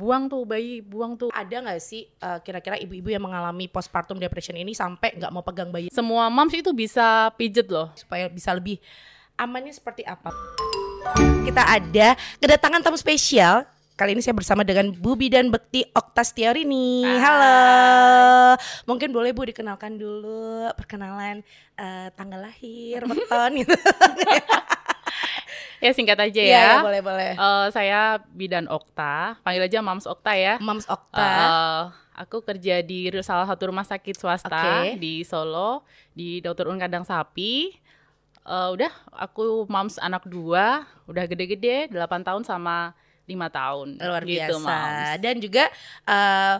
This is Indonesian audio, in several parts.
buang tuh bayi, buang tuh. Ada nggak sih uh, kira-kira ibu-ibu yang mengalami postpartum depression ini sampai nggak mau pegang bayi Semua moms itu bisa pijet loh. supaya bisa lebih amannya seperti apa? Kita ada kedatangan tamu spesial. Kali ini saya bersama dengan Bu Bidan Bekti Oktastiarini. Halo. Mungkin boleh Bu dikenalkan dulu perkenalan eh, tanggal lahir, weton gitu. Ya singkat aja Iya, ya. ya, boleh boleh. Eh, saya Bidan Okta, panggil aja Mams Okta ya. Mams Okta. eh, aku kerja di salah satu rumah sakit swasta Oke. di Solo, di Dr. Un Kandang Sapi. Eh, udah, aku mams anak dua, udah gede-gede, 8 tahun sama 5 tahun. Luar gitu, biasa. Mams. Dan juga eh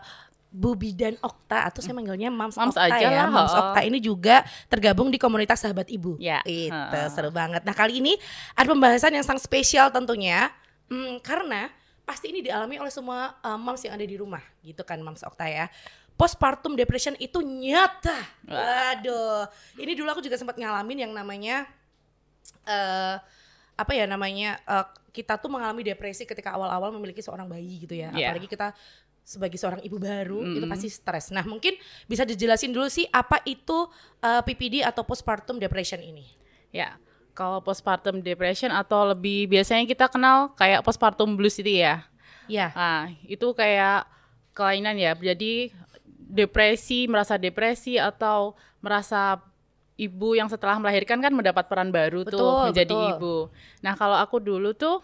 Bu Bidan Okta atau saya manggilnya Mams, Mams Okta aja ya. lah, Mams. Okta ini juga tergabung di komunitas sahabat ibu. Ya, Itu heeh. seru banget. Nah kali ini ada pembahasan yang sangat spesial tentunya Hmm, karena pasti ini dialami oleh semua uh, moms yang ada di rumah gitu kan Mams Okta ya. Postpartum depression itu nyata. Waduh, ini dulu aku juga sempat ngalamin yang namanya eh apa ya namanya eh, kita tuh mengalami depresi ketika awal-awal memiliki seorang bayi gitu ya. Iya. Apalagi kita sebagai seorang ibu baru itu Mm-mm. pasti stres. Nah mungkin bisa dijelasin dulu sih apa itu eh, PPD atau postpartum depression ini. Ya, kalau postpartum depression atau lebih biasanya kita kenal kayak postpartum blues itu ya. Ya. Nah, itu kayak kelainan ya. Jadi depresi, merasa depresi atau merasa ibu yang setelah melahirkan kan mendapat peran baru tuh Betul, menjadi betul. ibu. Nah, kalau aku dulu tuh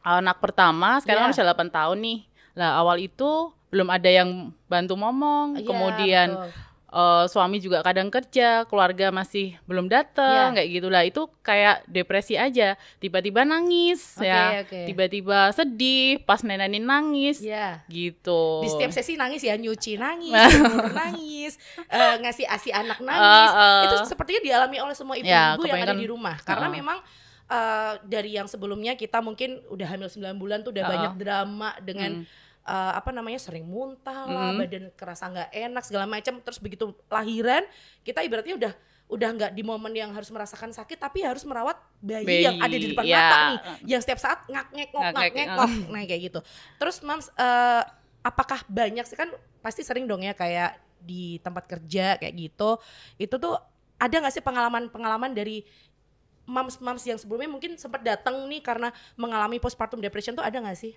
anak pertama, sekarang kan Iya. udah 8 tahun nih. Lah, awal itu belum ada yang bantu ngomong, Iya, kemudian betul. eh, suami juga kadang kerja, keluarga masih belum datang, Iya. kayak gitulah. Itu kayak depresi aja. Tiba-tiba nangis Oke, ya, oke. tiba-tiba sedih, pas nenenin nangis, Ya. gitu. Di setiap sesi nangis ya, nyuci nangis, nangis, eh, ngasih asi anak nangis. Eh, eh. Itu sepertinya dialami oleh semua ibu-ibu Ya, yang ada di rumah. Karena memang eh, dari yang sebelumnya kita mungkin udah hamil 9 bulan tuh udah Eh. banyak drama dengan Mm. Eh, apa namanya sering muntah lah, Mm. badan kerasa nggak enak segala macam. Terus begitu lahiran, kita ibaratnya udah udah nggak di momen yang harus merasakan sakit tapi harus merawat bayi, Bayi, yang ada di depan ya. mata nih yang setiap saat ngak ngek ngok ngak ngek ngok nah kayak gitu terus mams eh, apakah banyak sih kan pasti sering dong ya kayak di tempat kerja kayak gitu itu tuh ada nggak sih pengalaman-pengalaman dari mams-mams yang sebelumnya mungkin sempat datang nih karena mengalami postpartum depression tuh ada nggak sih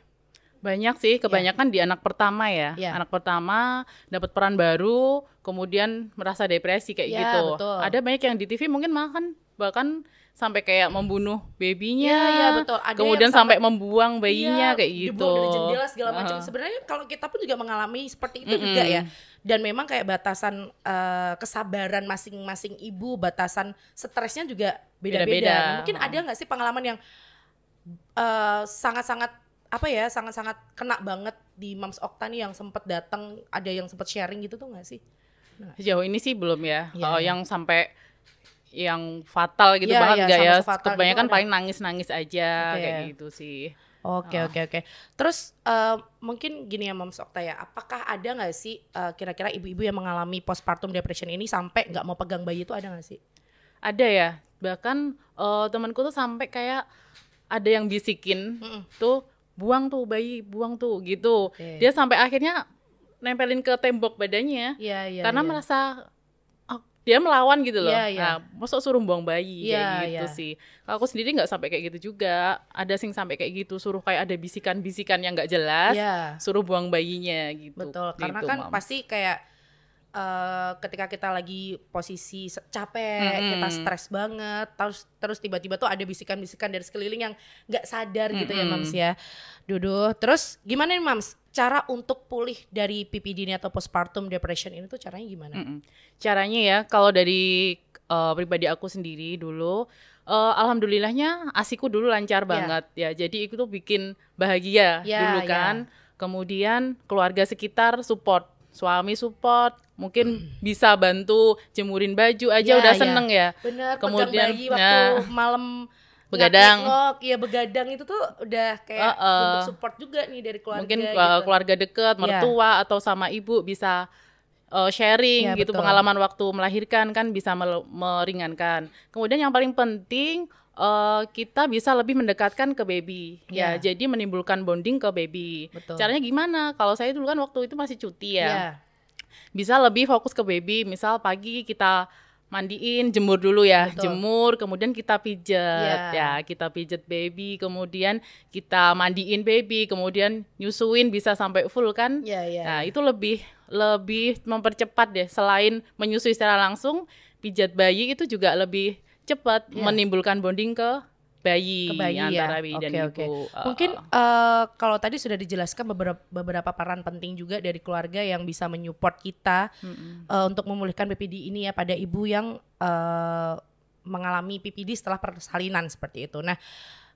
Banyak sih, kebanyakan di anak pertama ya. Ya. Anak pertama dapat peran baru, kemudian merasa depresi kayak Ya, gitu. betul. Ada banyak yang di TV mungkin makan bahkan sampai kayak membunuh babynya. Iya, iya, betul. Ada kemudian sampai, sampai- membuang bayinya Iya, kayak gitu. dibuang dari jendela segala macam. Uh-huh. Sebenarnya kalau kita pun juga mengalami seperti itu Mm-mm. juga ya. Dan memang kayak batasan eh, kesabaran masing-masing ibu, batasan stresnya juga beda-beda. Mungkin ada nggak sih pengalaman yang eh, sangat-sangat apa ya, sangat-sangat kena banget di Mams Okta nih yang sempet datang, ada yang sempet sharing gitu tuh nggak sih? Sejauh ini sih belum ya. Iya, Kalau iya. yang sampai yang fatal gitu Iya, banget enggak ya. fatal gitu Kebanyakan ada. paling nangis-nangis aja Oke. kayak gitu sih. Oke Oh. oke oke. Terus eh, mungkin gini ya Mams Okta ya, apakah ada nggak sih eh, kira-kira ibu-ibu yang mengalami postpartum depression ini sampai nggak mau pegang bayi itu ada nggak sih? Ada ya. Bahkan eh, temanku tuh sampai kayak ada yang bisikin Mm-mm. tuh buang tuh bayi, buang tuh gitu. Oke. Dia sampai akhirnya nempelin ke tembok badannya Iya iya. karena iya. merasa oh, dia melawan gitu loh. Iya, iya. Nah, masuk suruh buang bayi Iya, kayak gitu iya. sih. Kalau aku sendiri nggak sampai kayak gitu juga. Ada sing sampai kayak gitu, suruh kayak ada bisikan-bisikan yang nggak jelas, Iya. suruh buang bayinya gitu. Betul, karena Gitu, kan Mams. pasti kayak eh, ketika kita lagi posisi capek, Mm-mm. kita stres banget, terus terus tiba-tiba tuh ada bisikan-bisikan dari sekeliling yang nggak sadar gitu ya. Mams ya. Duduh, terus gimana nih, Mams? Cara untuk pulih dari PPD ini atau postpartum depression ini tuh caranya gimana? Mm-mm. Caranya ya, kalau dari eh, pribadi aku sendiri dulu, eh, alhamdulillahnya asiku dulu lancar Iya. banget ya. Jadi itu bikin bahagia Iya, dulu iya. kan. Kemudian keluarga sekitar support, suami support, mungkin bisa bantu jemurin baju aja Iya, udah iya. seneng ya. Bener, Kemudian, bayi waktu nah, malam begadang. ngak-ngok, ya begadang itu tuh udah kayak Uh-uh. bentuk support juga nih dari keluarga mungkin uh, gitu. keluarga dekat, Iya. mertua atau sama ibu bisa uh, sharing Iya, gitu betul. pengalaman waktu melahirkan kan bisa meringankan. Kemudian yang paling penting eh, kita bisa lebih mendekatkan ke baby ya Ya. jadi menimbulkan bonding ke baby Betul. caranya gimana kalau saya dulu kan waktu itu masih cuti ya Iya. bisa lebih fokus ke baby misal pagi kita mandiin jemur dulu ya Betul. jemur kemudian kita pijet Ya. ya kita pijet baby kemudian kita mandiin baby kemudian nyusuin bisa sampai full kan Iya, iya. nah itu lebih lebih mempercepat deh selain menyusui secara langsung pijat bayi itu juga lebih cepat Ya. menimbulkan bonding ke bayi, Ke bayi ya. antara bayi dan Oke, oke. ibu Uh, Mungkin uh, eh, kalau tadi sudah dijelaskan beberapa beberapa peran penting juga dari keluarga yang bisa menyupport kita mm-mm. eh, untuk memulihkan PPD ini ya pada ibu yang eh, mengalami PPD setelah persalinan seperti itu. Nah,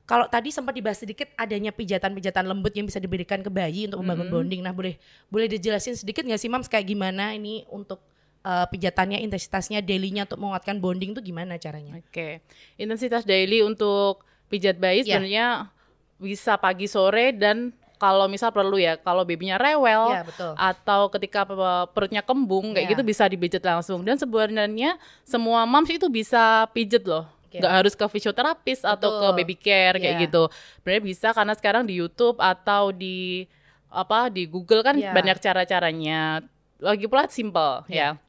kalau tadi sempat dibahas sedikit adanya pijatan-pijatan lembut yang bisa diberikan ke bayi untuk membangun Mhm. bonding. Nah, boleh boleh dijelasin sedikit nggak sih, Mams kayak gimana ini untuk eh, pijatannya, intensitasnya, daily-nya untuk menguatkan bonding itu gimana caranya? Oke, intensitas daily untuk pijat bayi Ya. sebenarnya bisa pagi sore dan kalau misal perlu ya, kalau babynya rewel Ya, betul. atau ketika pe- perutnya kembung kayak Ya. gitu bisa dipijat langsung dan sebenarnya semua moms itu bisa pijet loh. Oke. nggak harus ke fisioterapis atau ke Betul. baby care kayak Ya. gitu. Sebenarnya bisa karena sekarang di YouTube atau di apa di Google kan Ya. banyak cara-caranya. Lagi pula simple Ya.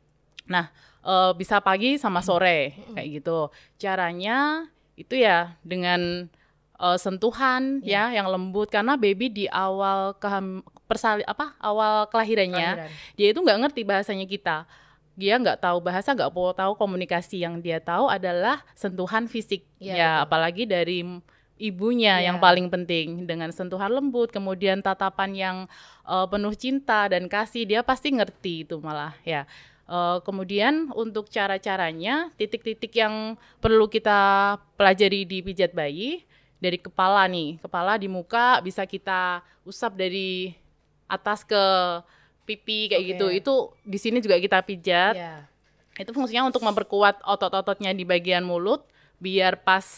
Nah, eh, bisa pagi sama sore kayak gitu. Caranya itu ya dengan eh, sentuhan Ya. ya yang lembut karena baby di awal keham persali apa awal kelahirannya Kelahiran. dia itu nggak ngerti bahasanya kita dia nggak tahu bahasa nggak mau tahu komunikasi yang dia tahu adalah sentuhan fisik Iya, ya betul. apalagi dari ibunya Iya. yang paling penting dengan sentuhan lembut kemudian tatapan yang eh, penuh cinta dan kasih dia pasti ngerti itu malah ya Eh, kemudian untuk cara-caranya titik-titik yang perlu kita pelajari di pijat bayi dari kepala nih kepala di muka bisa kita usap dari atas ke pipi kayak Oke. gitu itu di sini juga kita pijat Ya. itu fungsinya untuk memperkuat otot-ototnya di bagian mulut biar pas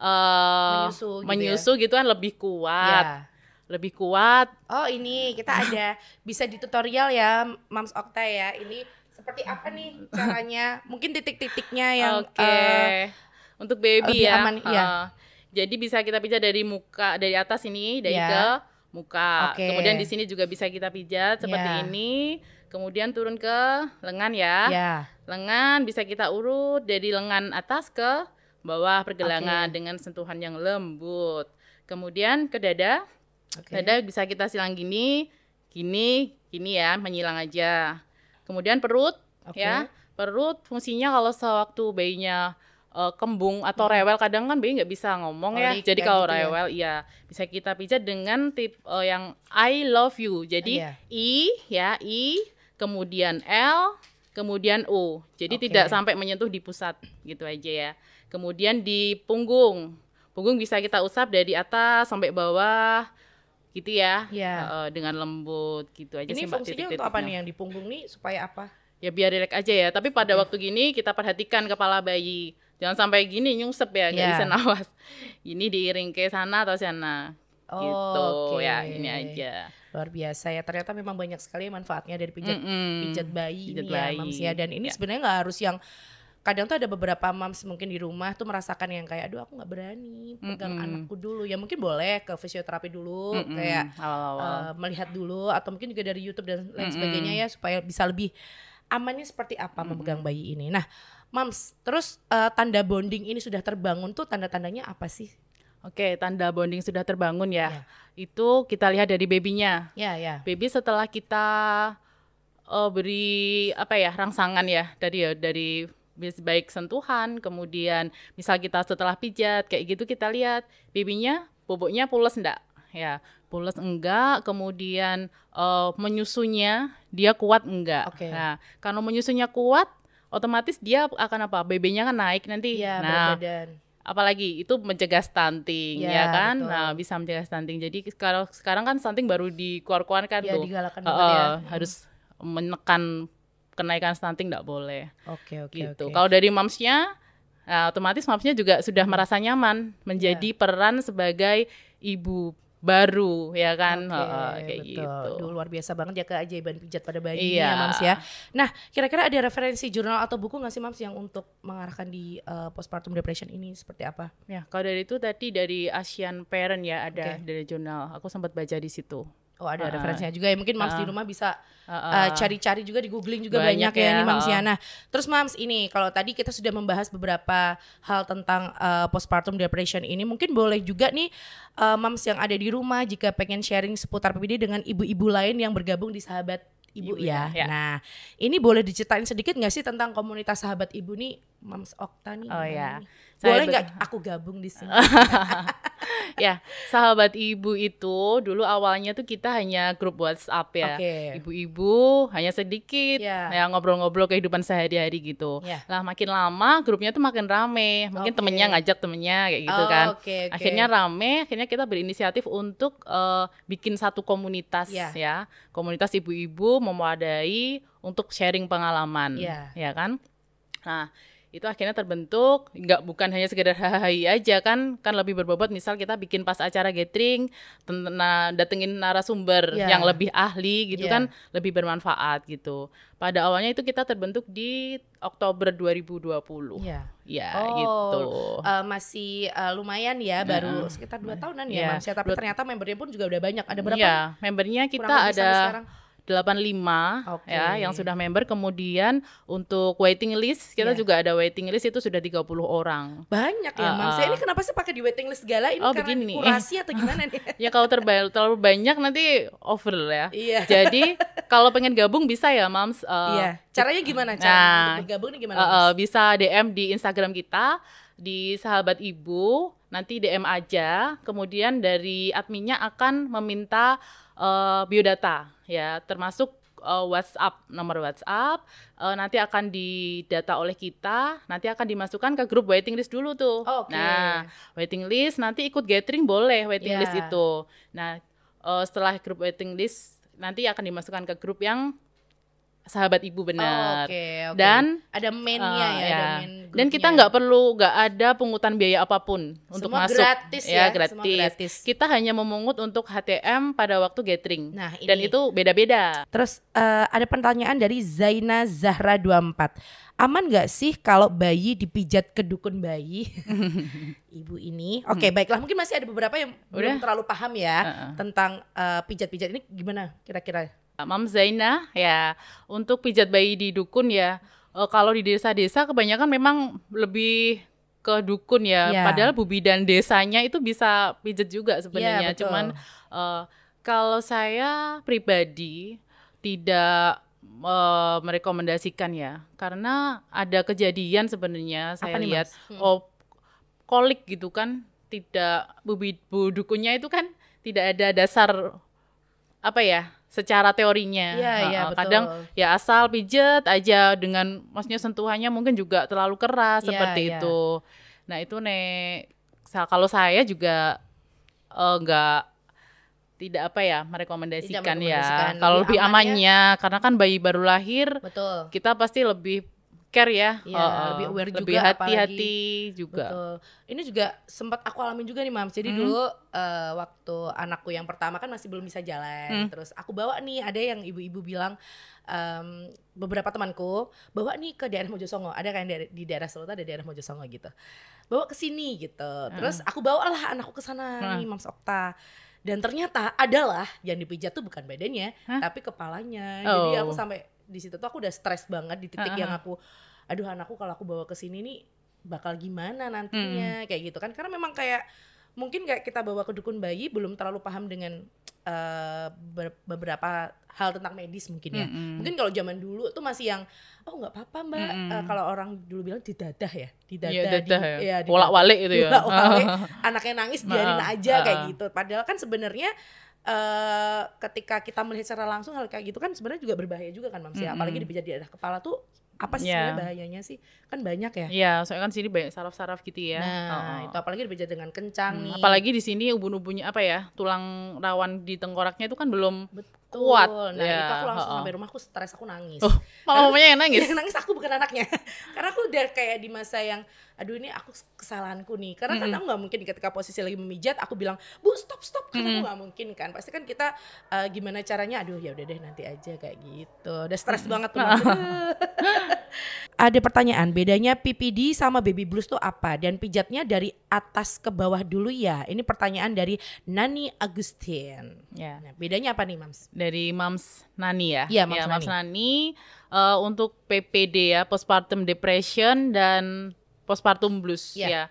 eh Menyusu gitu ya. gitu kan lebih kuat Ya. Lebih kuat. Oh ini kita ada bisa di tutorial ya Mams Okta ya. Ini seperti apa nih caranya? Mungkin titik-titiknya yang oke. eh, untuk baby lebih ya. aman, iya. eh, jadi bisa kita pijat dari muka dari atas ini dari Ya. ke muka. Oke. kemudian di sini juga bisa kita pijat seperti Ya. ini. Kemudian turun ke lengan ya. Ya lengan bisa kita urut dari lengan atas ke bawah pergelangan Oke. dengan sentuhan yang lembut. Kemudian ke dada oke Dada bisa kita silang gini, gini, gini ya, menyilang aja. Kemudian perut, Oke. ya, perut fungsinya kalau sewaktu bayinya eh, kembung atau rewel, kadang kan bayi nggak bisa ngomong ya. Kolik Jadi kayak kalau gitu ya. rewel, iya bisa kita pijat dengan tip eh, yang I love you. Jadi Iya. I ya I, kemudian L, kemudian O. Jadi Oke. tidak sampai menyentuh di pusat gitu aja ya. Kemudian di punggung. Punggung bisa kita usap dari atas sampai bawah gitu ya. Iya. Eh, dengan lembut gitu aja ini sih Mbak fungsinya untuk apa nih yang di punggung nih supaya apa Ya biar rileks aja ya. Tapi pada waktu gini kita perhatikan kepala bayi. Jangan sampai gini nyungsep ya, nggak Iya. bisa nawas. Ini diiring ke sana atau sana. gitu Oh, Oke. ya, ini aja. luar biasa ya ternyata memang banyak sekali manfaatnya dari pijat Mm-mm. pijat bayi Pijat ini ya bayi. mams ya dan ini Ya. sebenarnya nggak harus yang kadang tuh ada beberapa mams mungkin di rumah tuh merasakan yang kayak aduh aku nggak berani pegang Mm-mm. anakku dulu ya mungkin boleh ke fisioterapi dulu Mm-mm. kayak awal-awal. uh, melihat dulu atau mungkin juga dari YouTube dan lain Mm-mm. sebagainya ya supaya bisa lebih amannya seperti apa memegang bayi ini. Nah, Mams, terus uh, tanda bonding ini sudah terbangun tuh tanda-tandanya apa sih? Oke, tanda bonding sudah terbangun ya. Ya. Itu kita lihat dari babynya. Ya, ya. Baby setelah kita eh, beri apa ya rangsangan ya dari ya dari baik sentuhan, kemudian misal kita setelah pijat kayak gitu kita lihat babynya boboknya pules enggak ya pules enggak kemudian eh, menyusunya dia kuat enggak Oke. nah kalau menyusunya kuat otomatis dia akan apa babynya kan naik nanti Iya, nah berat badan. apalagi itu mencegah stunting Ya, ya kan betul. nah bisa mencegah stunting jadi sekarang sekarang kan stunting baru dikeluarkan Ya, tuh banget ya. harus menekan kenaikan stunting nggak boleh Oke, oke, gitu oke. kalau dari mamsnya nah, otomatis mamsnya juga sudah merasa nyaman menjadi Ya. peran sebagai ibu baru ya kan Oke, Heeh, kayak betul. gitu Duh, luar biasa banget ya keajaiban pijat pada bayi Iya. ya Mams ya. Nah, kira-kira ada referensi jurnal atau buku nggak sih Mams yang untuk mengarahkan di uh, postpartum depression ini seperti apa? ya kalau dari itu tadi dari Asian Parent ya ada Oke. dari jurnal aku sempat baca di situ Oh, ada Ah, referensinya juga ya. Mungkin Mams di ah. rumah bisa Heeh. uh, cari-cari juga di googling juga banyak, Banyak ya, ya, nih Mams ya. Nah, terus Mams ini kalau tadi kita sudah membahas beberapa hal tentang uh, postpartum depression ini, mungkin boleh juga nih uh, Mams yang ada di rumah jika pengen sharing seputar PPD dengan ibu-ibu lain yang bergabung di sahabat ibu, Ibu ya. ya, ya. Nah, ini boleh diceritain sedikit nggak sih tentang komunitas sahabat ibu nih, Mams Okta nih? Oh, ya. Boleh nggak aku gabung di sini? ya sahabat ibu itu dulu awalnya tuh kita hanya grup WhatsApp ya Oke. ibu-ibu hanya sedikit Ya. ya ngobrol-ngobrol kehidupan sehari-hari gitu Ya. lah makin lama grupnya tuh makin rame mungkin Oke. temennya ngajak temennya kayak gitu Oh, kan oke, oke. akhirnya rame akhirnya kita berinisiatif untuk eh, bikin satu komunitas Ya. ya komunitas ibu-ibu memadai untuk sharing pengalaman Ya. ya kan nah itu akhirnya terbentuk nggak bukan hanya sekedar hahaha aja kan kan lebih berbobot misal kita bikin pas acara gathering nah, datengin narasumber Ya. yang lebih ahli gitu Ya. kan lebih bermanfaat gitu pada awalnya itu kita terbentuk di Oktober 2020 Iya. ya Oh, gitu Uh, masih uh, lumayan ya, baru sekitar dua tahunan ya, Iya. Mams ya. Tapi ternyata membernya pun juga udah banyak. Ada berapa? Iya, membernya kita ada sekarang? 85 Oke. ya yang sudah member kemudian untuk waiting list kita Iya. juga ada waiting list itu sudah 30 orang. Banyak ya, Ah, Mams. ah. Ini kenapa sih pakai di waiting list segala? Ini Oh, karena begini. kurasi atau gimana nih? Ya kalau terba- terlalu banyak nanti over ya. iya. Jadi kalau pengen gabung bisa ya, Mams. Eh, Iya. Caranya gimana? Cara Nah, untuk bergabung nih gimana? Mams? eh, bisa DM di Instagram kita di sahabat ibu nanti DM aja kemudian dari adminnya akan meminta eh, biodata ya. Termasuk eh, WhatsApp nomor WhatsApp. Eh, nanti akan didata oleh kita. Nanti akan dimasukkan ke grup waiting list dulu tuh. Oh, Oke. nah waiting list nanti ikut gathering boleh waiting Iya. list itu. Nah eh, setelah grup waiting list nanti akan dimasukkan ke grup yang sahabat ibu Oh, benar Oke, oke. dan ada mainnya Ah, ya, ada main Dan kita nggak perlu nggak ada pungutan biaya apa pun untuk Semua masuk. gratis ya, ya, semua gratis. gratis. Kita hanya memungut untuk HTM pada waktu gathering. Nah, Dan ini. itu beda-beda. Terus eh, ada pertanyaan dari Zaina Zahra 24. Aman nggak sih kalau bayi dipijat ke dukun bayi? Ibu ini. Oke, baiklah. Mungkin masih ada beberapa yang belum. Udah. terlalu paham ya Heeh. tentang eh, pijat-pijat ini gimana kira-kira? Mam Zaina ya untuk pijat bayi di dukun ya. eh, kalau di desa-desa kebanyakan memang lebih ke dukun ya. Ya. Padahal bu bidan desanya itu bisa pijat juga sebenarnya. betul. Cuman eh, kalau saya pribadi tidak eh, merekomendasikan ya, karena ada kejadian sebenarnya saya Apa nih, lihat Mas? Hmm. oh kolik gitu kan tidak bu, bi- bu dukunnya itu kan tidak ada dasar apa ya secara teorinya Iya, iya, kadang ya asal pijet aja dengan maksudnya sentuhannya mungkin juga terlalu keras Iya, seperti iya. itu nah itu nek kalau saya juga eh, nggak tidak apa ya merekomendasikan, merekomendasikan. ya kalau Lebih lebih amannya- amannya karena kan bayi baru lahir Betul. kita pasti lebih care ya Iya, Heeh, lebih aware lebih juga, hati-hati juga Betul. Ini juga sempat aku alamin juga nih, Mams. Jadi Hmm. dulu eh, waktu anakku yang pertama kan masih belum bisa jalan. Hmm. Terus aku bawa nih, ada yang ibu-ibu bilang em, beberapa temanku bawa nih ke daerah Mojosongo. Ada kan di, daerah Solo ada daerah Mojosongo gitu. Bawa ke sini gitu. Terus aku bawalah anakku ke sana Hmm. nih, Mams Okta. Dan ternyata adalah yang dipijat tuh bukan badannya, Hah? tapi kepalanya. Jadi Oh. aku sampai di situ tuh aku udah stres banget di titik Ah, yang ah. aku aduh anakku kalau aku bawa ke sini nih bakal gimana nantinya kayak gitu kan karena memang kayak mungkin kayak kita bawa ke dukun bayi belum terlalu paham dengan ber- beberapa hal tentang medis mungkin ya Mm-mm. mungkin kalau zaman dulu tuh masih yang oh nggak apa-apa mbak Mm-mm. Eh, kalau orang dulu bilang didadah ya didadah Iya, dadah di- ya. iya, didadah. Wolak-walik itu ya. Anaknya nangis biarin aja kayak gitu padahal kan sebenarnya eh ketika kita melihat secara langsung hal kayak gitu kan sebenarnya juga berbahaya juga kan Mams ya Mm-mm. apalagi dipijat di daerah kepala tuh apa sih Iya. sebenarnya bahayanya sih? Kan banyak ya. Iya, soalnya kan sini banyak saraf-saraf gitu ya. Nah, Oh. itu apalagi dipijat dengan kencang Hmm, nih. apalagi di sini ubun-ubunnya apa ya? Tulang rawan di tengkoraknya itu kan belum Betul. Kuat. Nah, Ya, itu aku langsung oh. sampai rumah aku stres, aku nangis. Oh, malah mamanya yang nangis. Yang nangis aku bukan anaknya. Karena aku udah kayak di masa yang aduh ini aku kesalahanku nih. Karena kan aku nggak mungkin ketika posisi lagi memijat aku bilang, "Bu, stop, stop." Karena aku nggak mungkin kan. Pasti kan kita eh, gimana caranya? Aduh, ya udah deh nanti aja kayak gitu. Udah stres banget tuh. Ada pertanyaan, bedanya PPD sama baby blues tuh apa? Dan pijatnya dari atas ke bawah dulu ya? Ini pertanyaan dari Nani Agustin. Ya. Nah, bedanya apa nih, Mams? Dari Mams Nani ya. Iya, Mams ya, Mams Nani eh, untuk PPD ya, postpartum depression dan postpartum blues Iya. ya.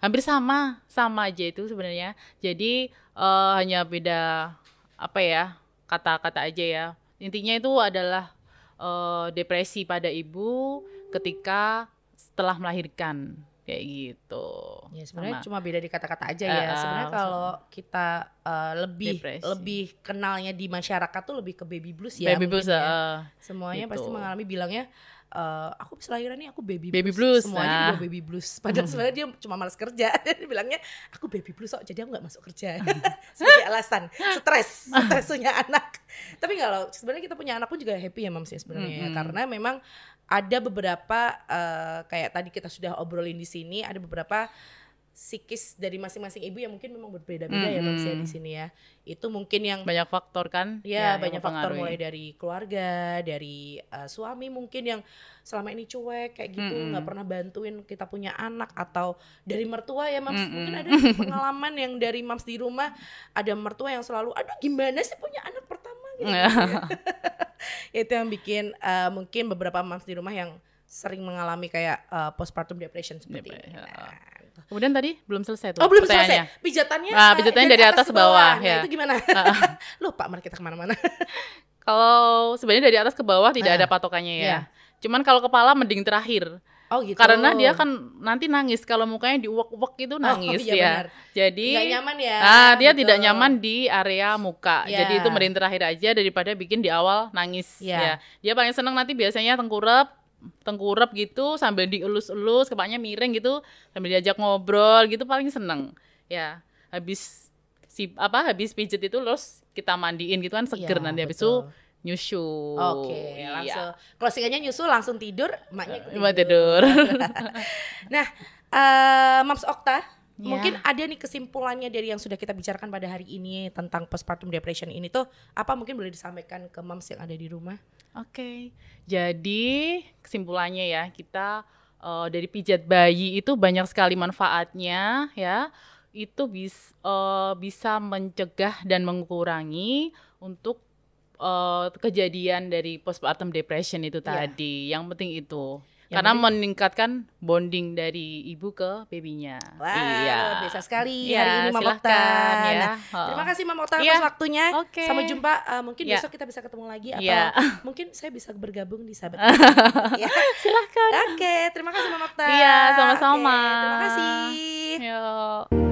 Hampir sama, sama aja itu sebenarnya. Jadi eh, hanya beda apa ya? kata-kata aja ya. Intinya itu adalah eh, depresi pada ibu ketika setelah melahirkan kayak gitu. Ya sebenarnya cuma beda di kata-kata aja ya. eh, sebenarnya kalau kita eh, lebih Depresi. lebih kenalnya di masyarakat tuh lebih ke baby blues ya. baby blues ya. Semuanya gitu. pasti mengalami bilangnya eh, aku bisa lahiran nih aku baby, Baby blues, Semuanya nah. baby blues. Padahal sebenarnya dia cuma malas kerja. dia bilangnya aku baby blues kok jadi aku nggak masuk kerja. Sebagai alasan stres, stres punya anak. Tapi kalau sebenarnya kita punya anak pun juga happy ya Mams ya sebenarnya ya. Mm-mm. Karena memang ada beberapa eh, kayak tadi kita sudah obrolin di sini ada beberapa psikis dari masing-masing ibu yang mungkin memang berbeda-beda ya Mams ya Mm-mm. di sini ya. Itu mungkin yang banyak faktor kan? Ya, yang banyak faktor mulai dari keluarga, dari uh, suami mungkin yang selama ini cuek kayak gitu, Mm-mm. nggak pernah bantuin kita punya anak atau dari mertua ya Mams. Mm-mm. Mungkin ada pengalaman yang dari Mams di rumah ada mertua yang selalu aduh gimana sih punya anak pertama gitu. Iya. Itu yang bikin uh, mungkin beberapa Mams di rumah yang sering mengalami kayak uh, postpartum depression seperti Dep- ini. ya. Nah, gitu. Kemudian tadi belum selesai tuh Oh belum selesai. Pijatannya, Ah, uh, pijatannya dari atas ke bawah, Nah, ya. itu gimana? Lupa mari kita ke mana-mana. Kalau sebenarnya dari atas ke bawah tidak Ah, ada patokannya ya. iya. Cuman kalau kepala mending terakhir. Oh gitu. Karena dia kan nanti nangis kalau mukanya diuak-uak itu nangis iya ya. benar. Jadi nggak nyaman ya. Ah, dia tidak nyaman di area muka. Ya. Jadi itu mending terakhir aja daripada bikin di awal nangis Ya. ya. Dia paling seneng nanti biasanya tengkurap tengkurap gitu sambil dielus-elus kepalanya miring gitu sambil diajak ngobrol gitu paling seneng ya habis si apa habis pijet itu terus kita mandiin gitu kan seger Iya, nanti habis itu nyusu Oke, Iya. langsung closingannya nyusul langsung tidur, maknya Buat tidur. Nah, eh Mams Okta, Ya. mungkin ada nih kesimpulannya dari yang sudah kita bicarakan pada hari ini tentang postpartum depression ini tuh apa mungkin boleh disampaikan ke Mams yang ada di rumah? Oke, jadi kesimpulannya ya kita eh, dari pijat bayi itu banyak sekali manfaatnya ya. Itu bis, eh, bisa mencegah dan mengurangi untuk eh, kejadian dari postpartum depression itu Iya. tadi. Yang penting itu. Yang Karena penting- meningkatkan bonding dari ibu ke babynya. Wah, iya. biasa sekali Iya, hari ini Mam Okta. ya. Nah, Heeh. Terima kasih Mam Okta Iya. atas waktunya. Oke. Sampai jumpa. eh, mungkin Iya. besok kita bisa ketemu lagi atau Iya. mungkin saya bisa bergabung di sahabat. ya. Silahkan. Oke, terima kasih Mam Okta. Iya, sama-sama. Oke, terima kasih. Yuk.